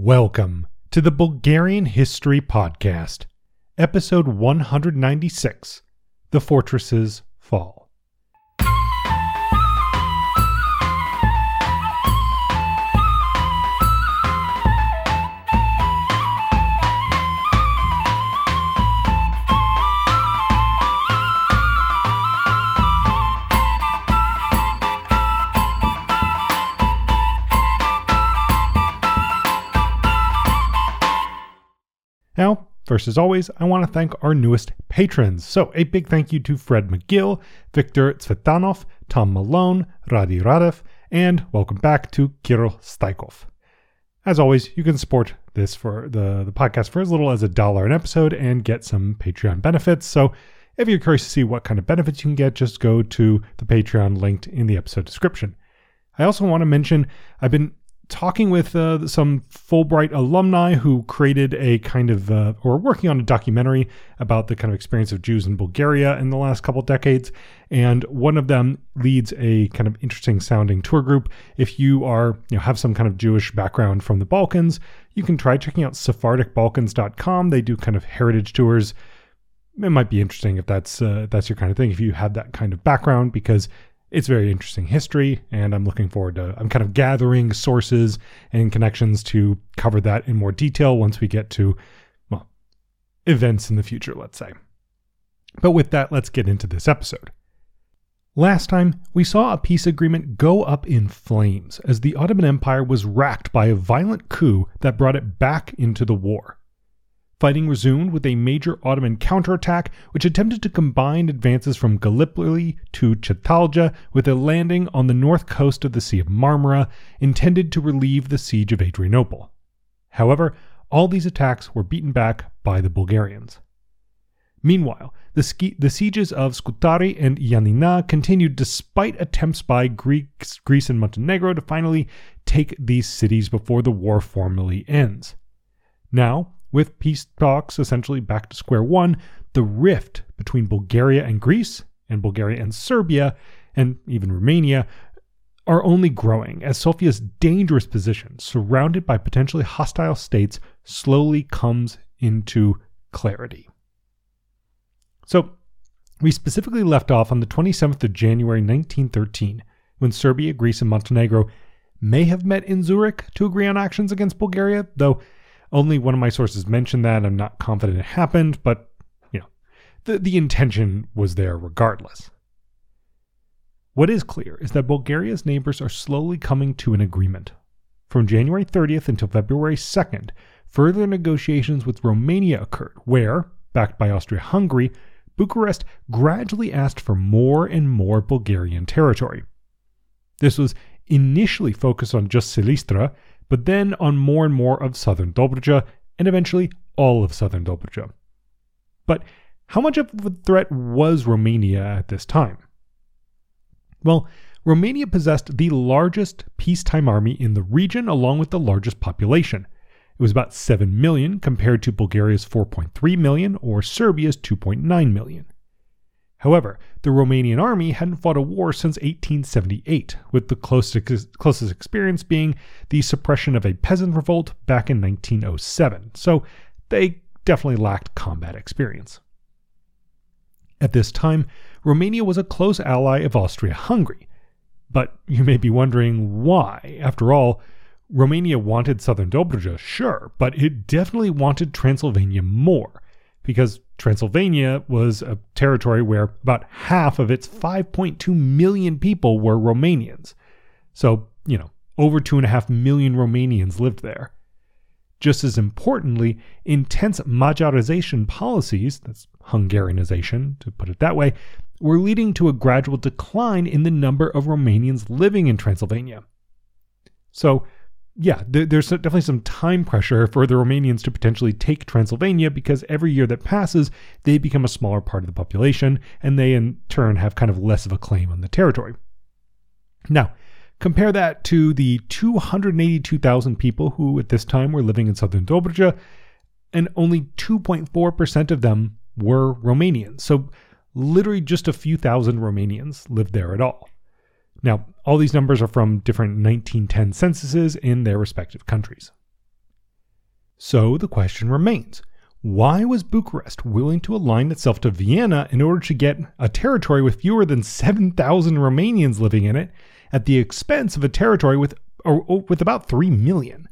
Welcome to the Bulgarian History Podcast, episode 196 The Fortresses Fall. As always, I want to thank our newest patrons. So, a big thank you to Fred McGill, Victor Tsvetanov, Tom Malone, Radi Radev, and welcome back to Kirill Staikov. As always, you can support this for the, the podcast for as little as a dollar an episode and get some Patreon benefits. So, if you're curious to see what kind of benefits you can get, just go to the Patreon linked in the episode description. I also want to mention I've been talking with uh, some Fulbright alumni who created a kind of, uh, or working on a documentary about the kind of experience of Jews in Bulgaria in the last couple decades. And one of them leads a kind of interesting sounding tour group. If you are, you know, have some kind of Jewish background from the Balkans, you can try checking out SephardicBalkans.com. They do kind of heritage tours. It might be interesting if that's uh, that's your kind of thing. If you have that kind of background, because it's very interesting history, and I'm looking forward to. I'm kind of gathering sources and connections to cover that in more detail once we get to, well, events in the future, let's say. But with that, let's get into this episode. Last time, we saw a peace agreement go up in flames as the Ottoman Empire was racked by a violent coup that brought it back into the war. Fighting resumed with a major Ottoman counterattack, which attempted to combine advances from Gallipoli to Çatalca with a landing on the north coast of the Sea of Marmara, intended to relieve the siege of Adrianople. However, all these attacks were beaten back by the Bulgarians. Meanwhile, the, ski- the sieges of Scutari and Yanina continued despite attempts by Greeks, Greece and Montenegro to finally take these cities before the war formally ends. Now, with peace talks essentially back to square one, the rift between Bulgaria and Greece, and Bulgaria and Serbia, and even Romania, are only growing as Sofia's dangerous position, surrounded by potentially hostile states, slowly comes into clarity. So, we specifically left off on the 27th of January 1913, when Serbia, Greece, and Montenegro may have met in Zurich to agree on actions against Bulgaria, though only one of my sources mentioned that. I'm not confident it happened, but you know, the, the intention was there regardless. What is clear is that Bulgaria's neighbors are slowly coming to an agreement. From January 30th until February 2nd, further negotiations with Romania occurred, where, backed by Austria Hungary, Bucharest gradually asked for more and more Bulgarian territory. This was initially focused on just Silistra but then on more and more of southern Dobruja, and eventually all of southern Dobruja. But how much of a threat was Romania at this time? Well, Romania possessed the largest peacetime army in the region, along with the largest population. It was about 7 million compared to Bulgaria's 4.3 million or Serbia's 2.9 million. However, the Romanian army hadn't fought a war since 1878, with the closest, closest experience being the suppression of a peasant revolt back in 1907, so they definitely lacked combat experience. At this time, Romania was a close ally of Austria Hungary. But you may be wondering why. After all, Romania wanted southern Dobruja, sure, but it definitely wanted Transylvania more because Transylvania was a territory where about half of its 5.2 million people were Romanians. So, you know, over 2.5 million Romanians lived there. Just as importantly, intense Magyarization policies, that's Hungarianization to put it that way, were leading to a gradual decline in the number of Romanians living in Transylvania. So, yeah, there's definitely some time pressure for the Romanians to potentially take Transylvania because every year that passes, they become a smaller part of the population, and they in turn have kind of less of a claim on the territory. Now, compare that to the 282,000 people who at this time were living in southern Dobruja, and only 2.4% of them were Romanians. So, literally just a few thousand Romanians lived there at all. Now, all these numbers are from different 1910 censuses in their respective countries. So the question remains why was Bucharest willing to align itself to Vienna in order to get a territory with fewer than 7,000 Romanians living in it at the expense of a territory with, or, or with about 3 million?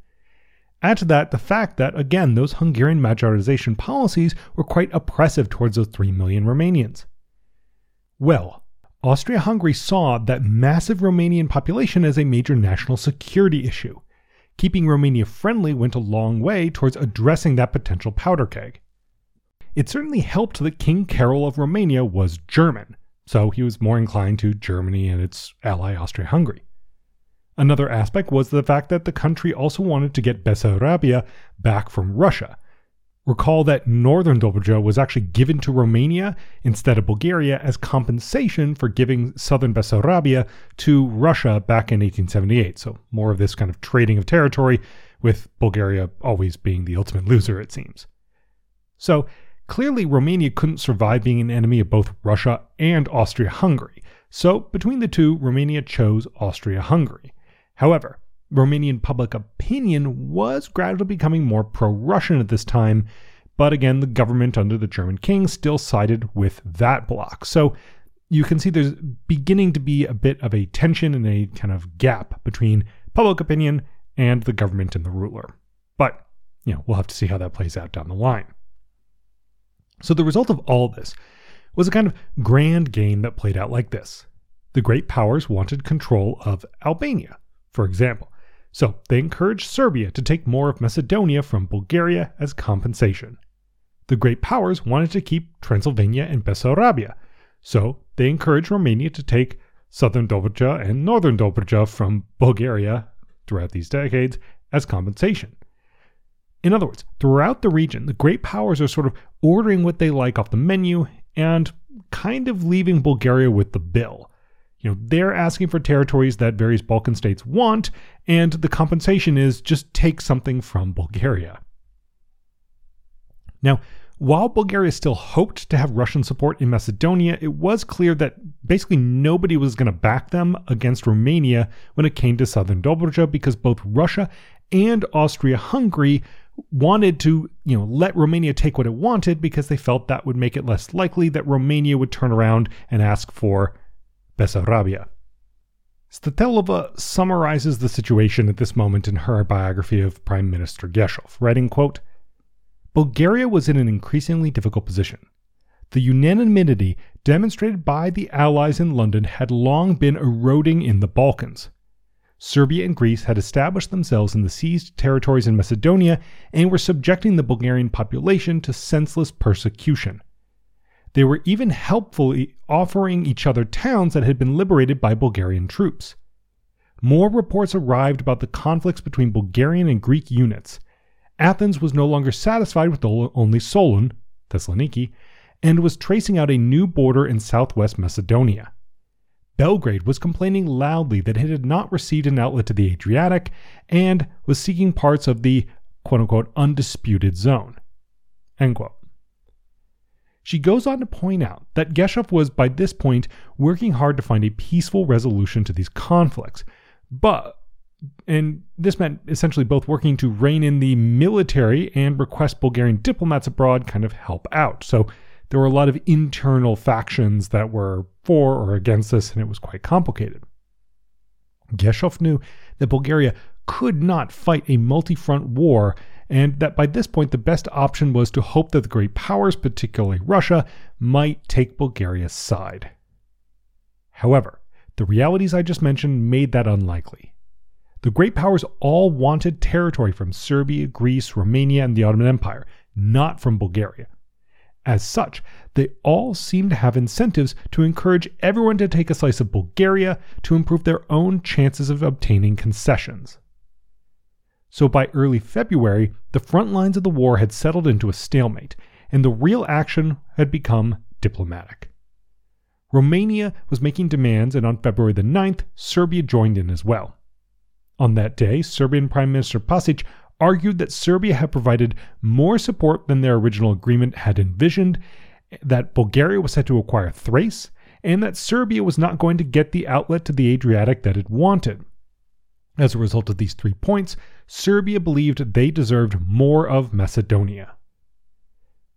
Add to that the fact that, again, those Hungarian Magyarization policies were quite oppressive towards those 3 million Romanians. Well, Austria Hungary saw that massive Romanian population as a major national security issue keeping Romania friendly went a long way towards addressing that potential powder keg. It certainly helped that King Carol of Romania was German, so he was more inclined to Germany and its ally Austria Hungary. Another aspect was the fact that the country also wanted to get Bessarabia back from Russia, Recall that northern Dobruja was actually given to Romania instead of Bulgaria as compensation for giving southern Bessarabia to Russia back in 1878. So, more of this kind of trading of territory, with Bulgaria always being the ultimate loser, it seems. So, clearly, Romania couldn't survive being an enemy of both Russia and Austria Hungary. So, between the two, Romania chose Austria Hungary. However, Romanian public opinion was gradually becoming more pro Russian at this time, but again, the government under the German king still sided with that bloc. So you can see there's beginning to be a bit of a tension and a kind of gap between public opinion and the government and the ruler. But, you know, we'll have to see how that plays out down the line. So the result of all this was a kind of grand game that played out like this. The great powers wanted control of Albania, for example. So they encouraged Serbia to take more of Macedonia from Bulgaria as compensation. The great powers wanted to keep Transylvania and Bessarabia, so they encouraged Romania to take southern Dobruja and northern Dobruja from Bulgaria throughout these decades as compensation. In other words, throughout the region, the great powers are sort of ordering what they like off the menu and kind of leaving Bulgaria with the bill. You know, they're asking for territories that various Balkan states want, and the compensation is just take something from Bulgaria. Now, while Bulgaria still hoped to have Russian support in Macedonia, it was clear that basically nobody was going to back them against Romania when it came to southern Dobruja because both Russia and Austria-Hungary wanted to, you know, let Romania take what it wanted because they felt that would make it less likely that Romania would turn around and ask for Bessarabia. Statelova summarizes the situation at this moment in her biography of Prime Minister Geshov, writing, quote, Bulgaria was in an increasingly difficult position. The unanimity demonstrated by the Allies in London had long been eroding in the Balkans. Serbia and Greece had established themselves in the seized territories in Macedonia and were subjecting the Bulgarian population to senseless persecution. They were even helpfully offering each other towns that had been liberated by Bulgarian troops. More reports arrived about the conflicts between Bulgarian and Greek units. Athens was no longer satisfied with only Solun, Thessaloniki, and was tracing out a new border in southwest Macedonia. Belgrade was complaining loudly that it had not received an outlet to the Adriatic and was seeking parts of the quote unquote undisputed zone. End quote. She goes on to point out that Geshov was by this point working hard to find a peaceful resolution to these conflicts, but and this meant essentially both working to rein in the military and request Bulgarian diplomats abroad kind of help out. So there were a lot of internal factions that were for or against this, and it was quite complicated. Geshov knew that Bulgaria could not fight a multi front war and that by this point the best option was to hope that the great powers, particularly Russia, might take Bulgaria's side. However, the realities I just mentioned made that unlikely. The great powers all wanted territory from Serbia, Greece, Romania, and the Ottoman Empire, not from Bulgaria. As such, they all seem to have incentives to encourage everyone to take a slice of Bulgaria to improve their own chances of obtaining concessions. So by early February, the front lines of the war had settled into a stalemate, and the real action had become diplomatic. Romania was making demands, and on February the 9th, Serbia joined in as well. On that day, Serbian Prime Minister Pasic argued that Serbia had provided more support than their original agreement had envisioned, that Bulgaria was set to acquire Thrace, and that Serbia was not going to get the outlet to the Adriatic that it wanted. As a result of these three points, Serbia believed they deserved more of Macedonia.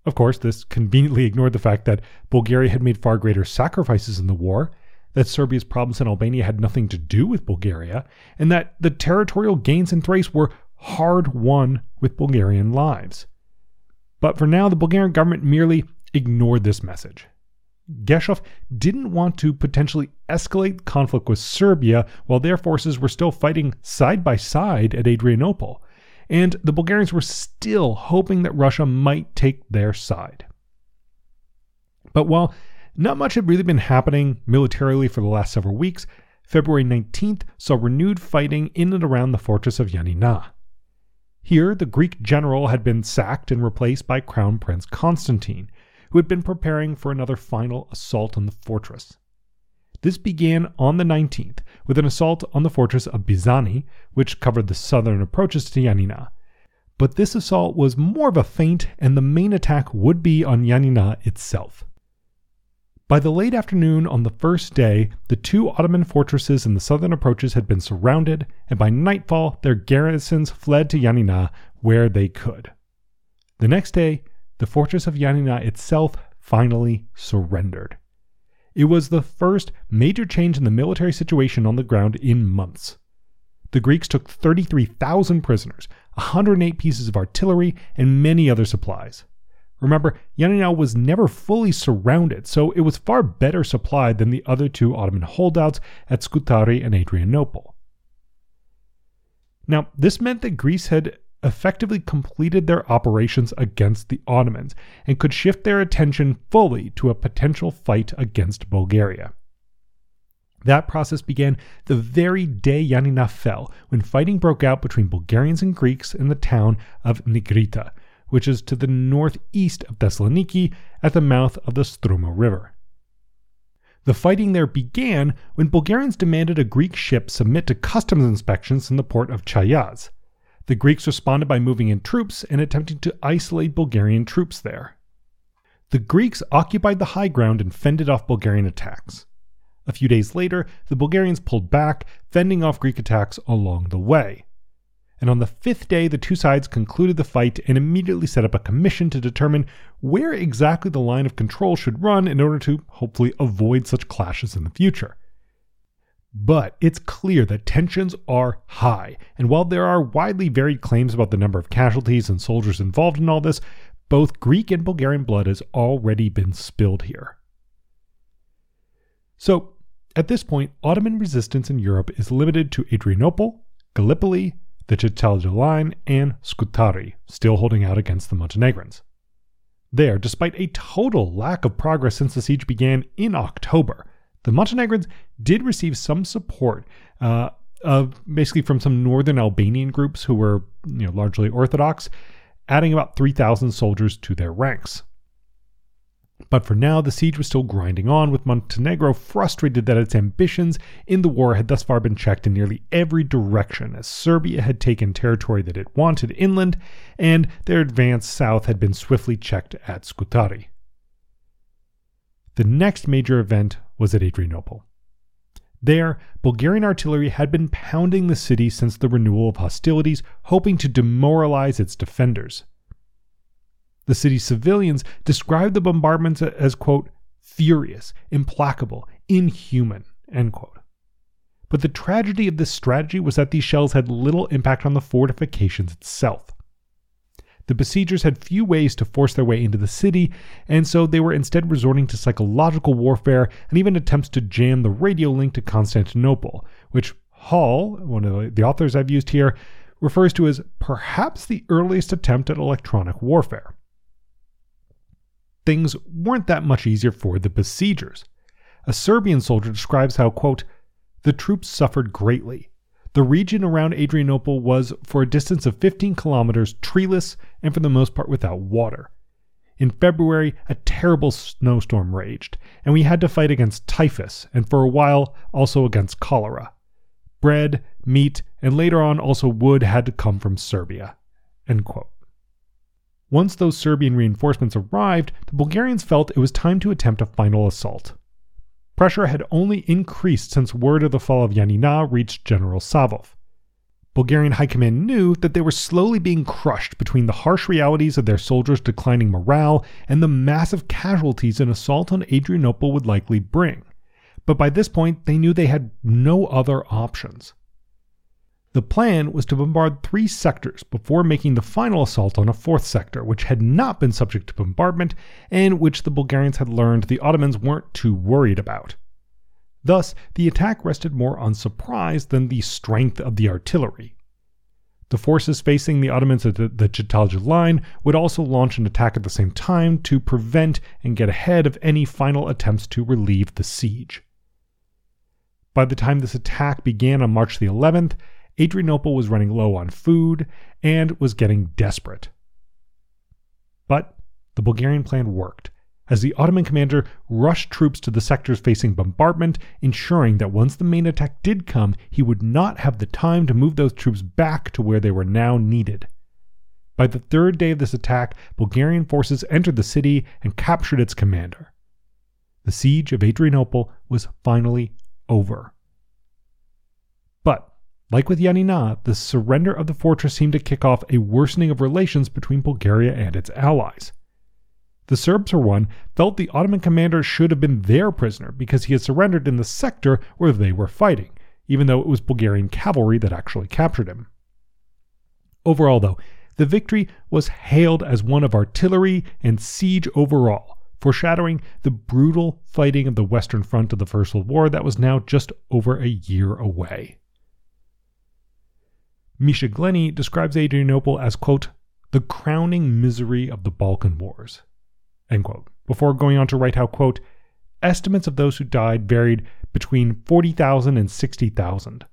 Of course, this conveniently ignored the fact that Bulgaria had made far greater sacrifices in the war, that Serbia's problems in Albania had nothing to do with Bulgaria, and that the territorial gains in Thrace were hard won with Bulgarian lives. But for now, the Bulgarian government merely ignored this message. Geshov didn't want to potentially escalate conflict with Serbia while their forces were still fighting side by side at Adrianople, and the Bulgarians were still hoping that Russia might take their side. But while not much had really been happening militarily for the last several weeks, February 19th saw renewed fighting in and around the fortress of Yanina. Here, the Greek general had been sacked and replaced by Crown Prince Constantine, who had been preparing for another final assault on the fortress. This began on the 19th with an assault on the fortress of Bizani, which covered the southern approaches to Yanina. But this assault was more of a feint, and the main attack would be on Yanina itself. By the late afternoon on the first day, the two Ottoman fortresses in the southern approaches had been surrounded, and by nightfall, their garrisons fled to Yanina where they could. The next day, the fortress of Yanina itself finally surrendered. It was the first major change in the military situation on the ground in months. The Greeks took 33,000 prisoners, 108 pieces of artillery, and many other supplies. Remember, Yanina was never fully surrounded, so it was far better supplied than the other two Ottoman holdouts at Scutari and Adrianople. Now, this meant that Greece had effectively completed their operations against the Ottomans and could shift their attention fully to a potential fight against Bulgaria. That process began the very day Yanina fell, when fighting broke out between Bulgarians and Greeks in the town of Nigrita, which is to the northeast of Thessaloniki at the mouth of the Struma River. The fighting there began when Bulgarians demanded a Greek ship submit to customs inspections in the port of Chayaz. The Greeks responded by moving in troops and attempting to isolate Bulgarian troops there. The Greeks occupied the high ground and fended off Bulgarian attacks. A few days later, the Bulgarians pulled back, fending off Greek attacks along the way. And on the fifth day, the two sides concluded the fight and immediately set up a commission to determine where exactly the line of control should run in order to hopefully avoid such clashes in the future. But it's clear that tensions are high, and while there are widely varied claims about the number of casualties and soldiers involved in all this, both Greek and Bulgarian blood has already been spilled here. So, at this point, Ottoman resistance in Europe is limited to Adrianople, Gallipoli, the Çatalca line, and Scutari, still holding out against the Montenegrins. There, despite a total lack of progress since the siege began in October, the Montenegrins did receive some support, uh, of basically from some northern Albanian groups who were you know, largely Orthodox, adding about 3,000 soldiers to their ranks. But for now, the siege was still grinding on, with Montenegro frustrated that its ambitions in the war had thus far been checked in nearly every direction, as Serbia had taken territory that it wanted inland, and their advance south had been swiftly checked at Scutari. The next major event was at Adrianople. There, Bulgarian artillery had been pounding the city since the renewal of hostilities, hoping to demoralize its defenders. The city's civilians described the bombardments as, quote, furious, implacable, inhuman, end quote. But the tragedy of this strategy was that these shells had little impact on the fortifications itself. The besiegers had few ways to force their way into the city, and so they were instead resorting to psychological warfare and even attempts to jam the radio link to Constantinople, which Hall, one of the authors I've used here, refers to as perhaps the earliest attempt at electronic warfare. Things weren't that much easier for the besiegers. A Serbian soldier describes how, quote, the troops suffered greatly. The region around Adrianople was, for a distance of 15 kilometers, treeless and for the most part without water. In February, a terrible snowstorm raged, and we had to fight against typhus and for a while also against cholera. Bread, meat, and later on also wood had to come from Serbia. Once those Serbian reinforcements arrived, the Bulgarians felt it was time to attempt a final assault. Pressure had only increased since word of the fall of Yanina reached General Savov. Bulgarian High Command knew that they were slowly being crushed between the harsh realities of their soldiers' declining morale and the massive casualties an assault on Adrianople would likely bring. But by this point, they knew they had no other options. The plan was to bombard three sectors before making the final assault on a fourth sector, which had not been subject to bombardment and which the Bulgarians had learned the Ottomans weren't too worried about. Thus, the attack rested more on surprise than the strength of the artillery. The forces facing the Ottomans at the, Çatalca line would also launch an attack at the same time to prevent and get ahead of any final attempts to relieve the siege. By the time this attack began on March the 11th, Adrianople was running low on food and was getting desperate. But the Bulgarian plan worked, as the Ottoman commander rushed troops to the sectors facing bombardment, ensuring that once the main attack did come, he would not have the time to move those troops back to where they were now needed. By the third day of this attack, Bulgarian forces entered the city and captured its commander. The siege of Adrianople was finally over. Like with Yanina, the surrender of the fortress seemed to kick off a worsening of relations between Bulgaria and its allies. The Serbs, for one, felt the Ottoman commander should have been their prisoner because he had surrendered in the sector where they were fighting, even though it was Bulgarian cavalry that actually captured him. Overall, though, the victory was hailed as one of artillery and siege overall, foreshadowing the brutal fighting of the Western Front of the First World War that was now just over a year away. Misha Glenny describes Adrianople as, quote, the crowning misery of the Balkan Wars, end quote, before going on to write how, quote, estimates of those who died varied between 40,000 and 60,000.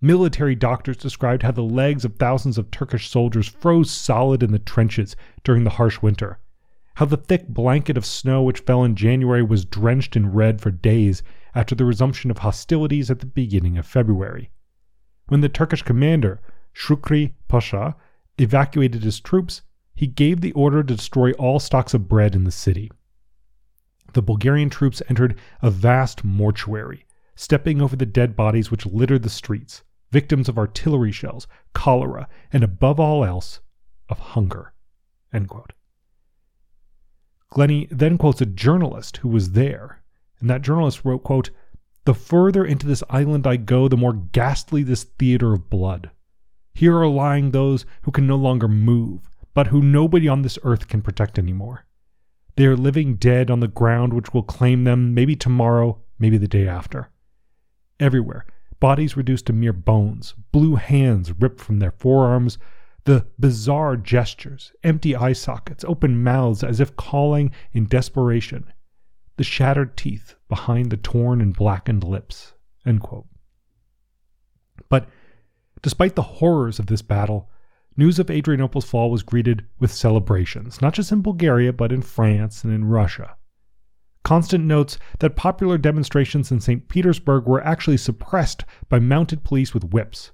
Military doctors described how the legs of thousands of Turkish soldiers froze solid in the trenches during the harsh winter, how the thick blanket of snow which fell in January was drenched in red for days after the resumption of hostilities at the beginning of February. When the Turkish commander, Shukri Pasha, evacuated his troops, he gave the order to destroy all stocks of bread in the city. The Bulgarian troops entered a vast mortuary, stepping over the dead bodies which littered the streets, victims of artillery shells, cholera, and above all else, of hunger. Glenny then quotes a journalist who was there, and that journalist wrote, quote, The further into this island I go, the more ghastly this theater of blood. Here are lying those who can no longer move, but who nobody on this earth can protect anymore. They are living dead on the ground which will claim them maybe tomorrow, maybe the day after. Everywhere, bodies reduced to mere bones, blue hands ripped from their forearms, the bizarre gestures, empty eye sockets, open mouths as if calling in desperation, the shattered teeth behind the torn and blackened lips. But despite the horrors of this battle, news of Adrianople's fall was greeted with celebrations, not just in Bulgaria, but in France and in Russia. Constant notes that popular demonstrations in St. Petersburg were actually suppressed by mounted police with whips.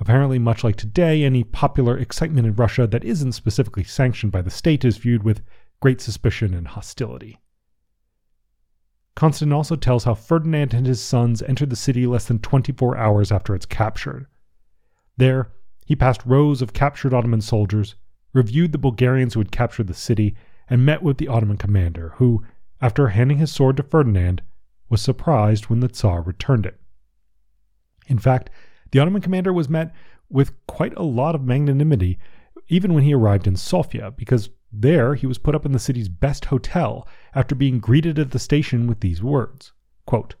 Apparently, much like today, any popular excitement in Russia that isn't specifically sanctioned by the state is viewed with great suspicion and hostility. Constant also tells how Ferdinand and his sons entered the city less than 24 hours after its capture. There, he passed rows of captured Ottoman soldiers, reviewed the Bulgarians who had captured the city, and met with the Ottoman commander, who, after handing his sword to Ferdinand, was surprised when the Tsar returned it. In fact, the Ottoman commander was met with quite a lot of magnanimity even when he arrived in Sofia, because there he was put up in the city's best hotel after being greeted at the station with these words quote,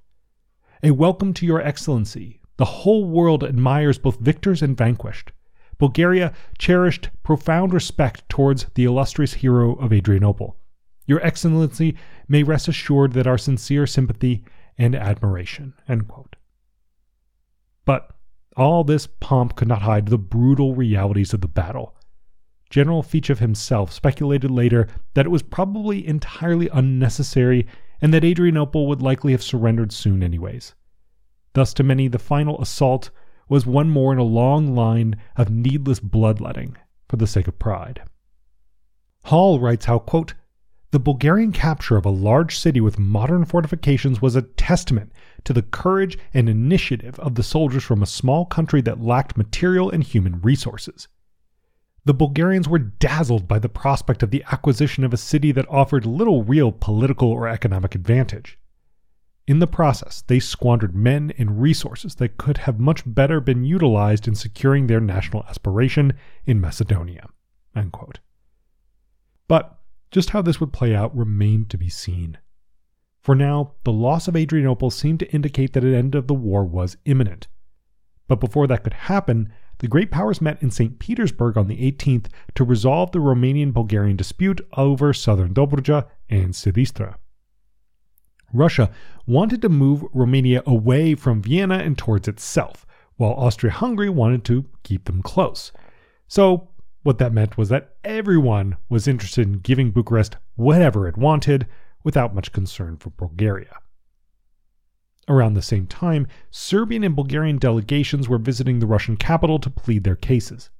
A welcome to your excellency. The whole world admires both victors and vanquished. Bulgaria cherished profound respect towards the illustrious hero of Adrianople. Your Excellency may rest assured that our sincere sympathy and admiration. But all this pomp could not hide the brutal realities of the battle. General Fichev himself speculated later that it was probably entirely unnecessary and that Adrianople would likely have surrendered soon, anyways. Thus, to many, the final assault was one more in a long line of needless bloodletting for the sake of pride. Hall writes how, quote, The Bulgarian capture of a large city with modern fortifications was a testament to the courage and initiative of the soldiers from a small country that lacked material and human resources. The Bulgarians were dazzled by the prospect of the acquisition of a city that offered little real political or economic advantage. In the process, they squandered men and resources that could have much better been utilized in securing their national aspiration in Macedonia. But just how this would play out remained to be seen. For now, the loss of Adrianople seemed to indicate that an end of the war was imminent. But before that could happen, the great powers met in St. Petersburg on the 18th to resolve the Romanian Bulgarian dispute over southern Dobruja and Silistra. Russia wanted to move Romania away from Vienna and towards itself, while Austria Hungary wanted to keep them close. So what that meant was that everyone was interested in giving Bucharest whatever it wanted without much concern for Bulgaria. Around the same time, Serbian and Bulgarian delegations were visiting the Russian capital to plead their cases.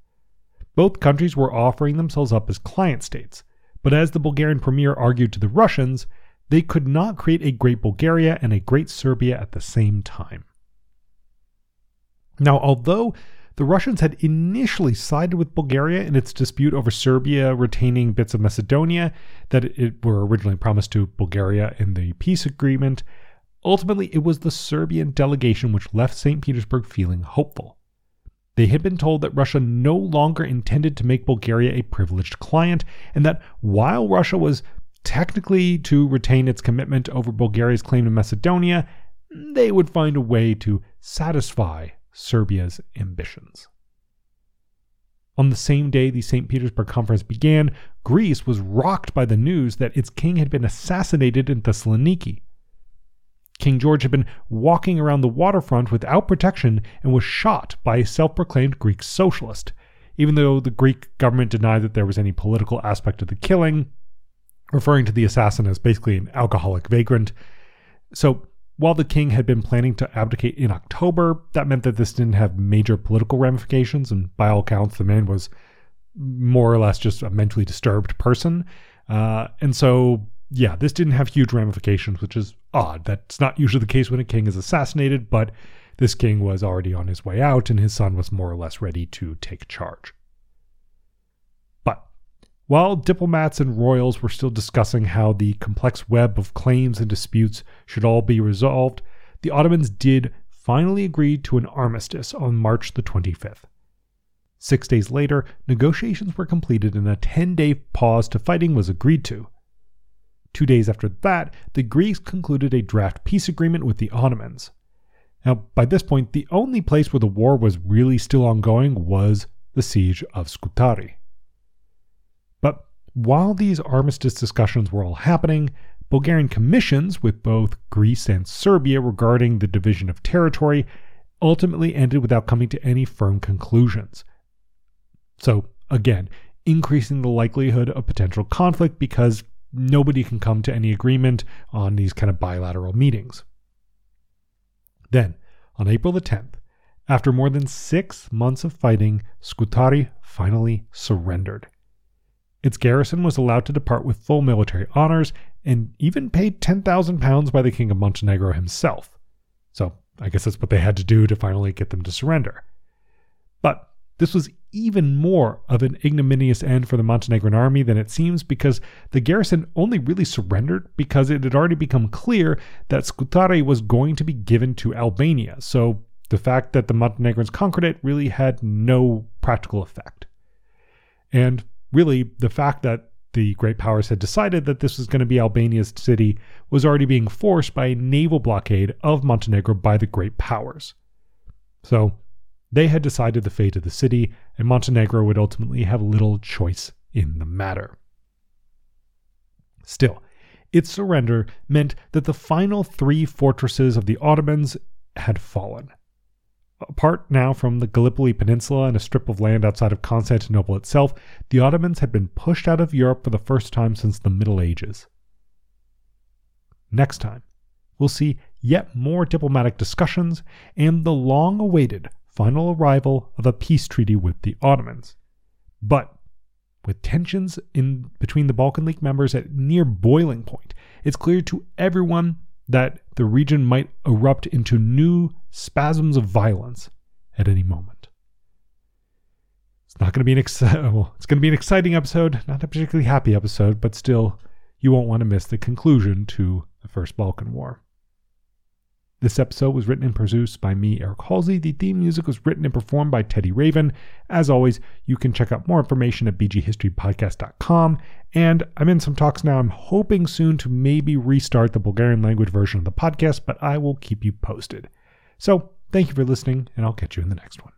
Both countries were offering themselves up as client states, but as the Bulgarian premier argued to the Russians, they could not create a great Bulgaria and a great Serbia at the same time. Now, although the Russians had initially sided with Bulgaria in its dispute over Serbia retaining bits of Macedonia that it were originally promised to Bulgaria in the peace agreement. Ultimately, it was the Serbian delegation which left St. Petersburg feeling hopeful. They had been told that Russia no longer intended to make Bulgaria a privileged client, and that while Russia was technically to retain its commitment over Bulgaria's claim to Macedonia, they would find a way to satisfy Serbia's ambitions. On the same day the St. Petersburg Conference began, Greece was rocked by the news that its king had been assassinated in Thessaloniki. King George had been walking around the waterfront without protection and was shot by a self proclaimed Greek socialist. Even though the Greek government denied that there was any political aspect of the killing, referring to the assassin as basically an alcoholic vagrant. So while the king had been planning to abdicate in October, that meant that this didn't have major political ramifications, and by all accounts, the man was more or less just a mentally disturbed person. Uh, and so, yeah, this didn't have huge ramifications, which is odd. That's not usually the case when a king is assassinated, but this king was already on his way out, and his son was more or less ready to take charge. While diplomats and royals were still discussing how the complex web of claims and disputes should all be resolved, the Ottomans did finally agree to an armistice on March the 25th. Six days later, negotiations were completed and a 10 day pause to fighting was agreed to. Two days after that, the Greeks concluded a draft peace agreement with the Ottomans. Now, by this point, the only place where the war was really still ongoing was the siege of Scutari. While these armistice discussions were all happening, Bulgarian commissions with both Greece and Serbia regarding the division of territory ultimately ended without coming to any firm conclusions. So, again, increasing the likelihood of potential conflict because nobody can come to any agreement on these kind of bilateral meetings. Then, on April the 10th, after more than six months of fighting, Scutari finally surrendered. Its garrison was allowed to depart with full military honors and even paid 10,000 pounds by the King of Montenegro himself. So I guess that's what they had to do to finally get them to surrender. But this was even more of an ignominious end for the Montenegrin army than it seems because the garrison only really surrendered because it had already become clear that Scutari was going to be given to Albania. So the fact that the Montenegrins conquered it really had no practical effect. And really, the fact that the great powers had decided that this was going to be Albania's city was already being forced by a naval blockade of Montenegro by the great powers. So they had decided the fate of the city, and Montenegro would ultimately have little choice in the matter. Still, its surrender meant that the final three fortresses of the Ottomans had fallen. Apart now from the Gallipoli Peninsula and a strip of land outside of Constantinople itself, the Ottomans had been pushed out of Europe for the first time since the Middle Ages. Next time, we'll see yet more diplomatic discussions and the long awaited final arrival of a peace treaty with the Ottomans. But with tensions in between the Balkan League members at near boiling point, it's clear to everyone that the region might erupt into new spasms of violence at any moment. It's not going to be an ex- well, it's going to be an exciting episode, not a particularly happy episode, but still you won't want to miss the conclusion to the First Balkan War. This episode was written and produced by me, Eric Halsey. The theme music was written and performed by Teddy Raven. As always, you can check out more information at bghistorypodcast.com. And I'm in some talks now. I'm hoping soon to maybe restart the Bulgarian language version of the podcast, but I will keep you posted. So, thank you for listening, and I'll catch you in the next one.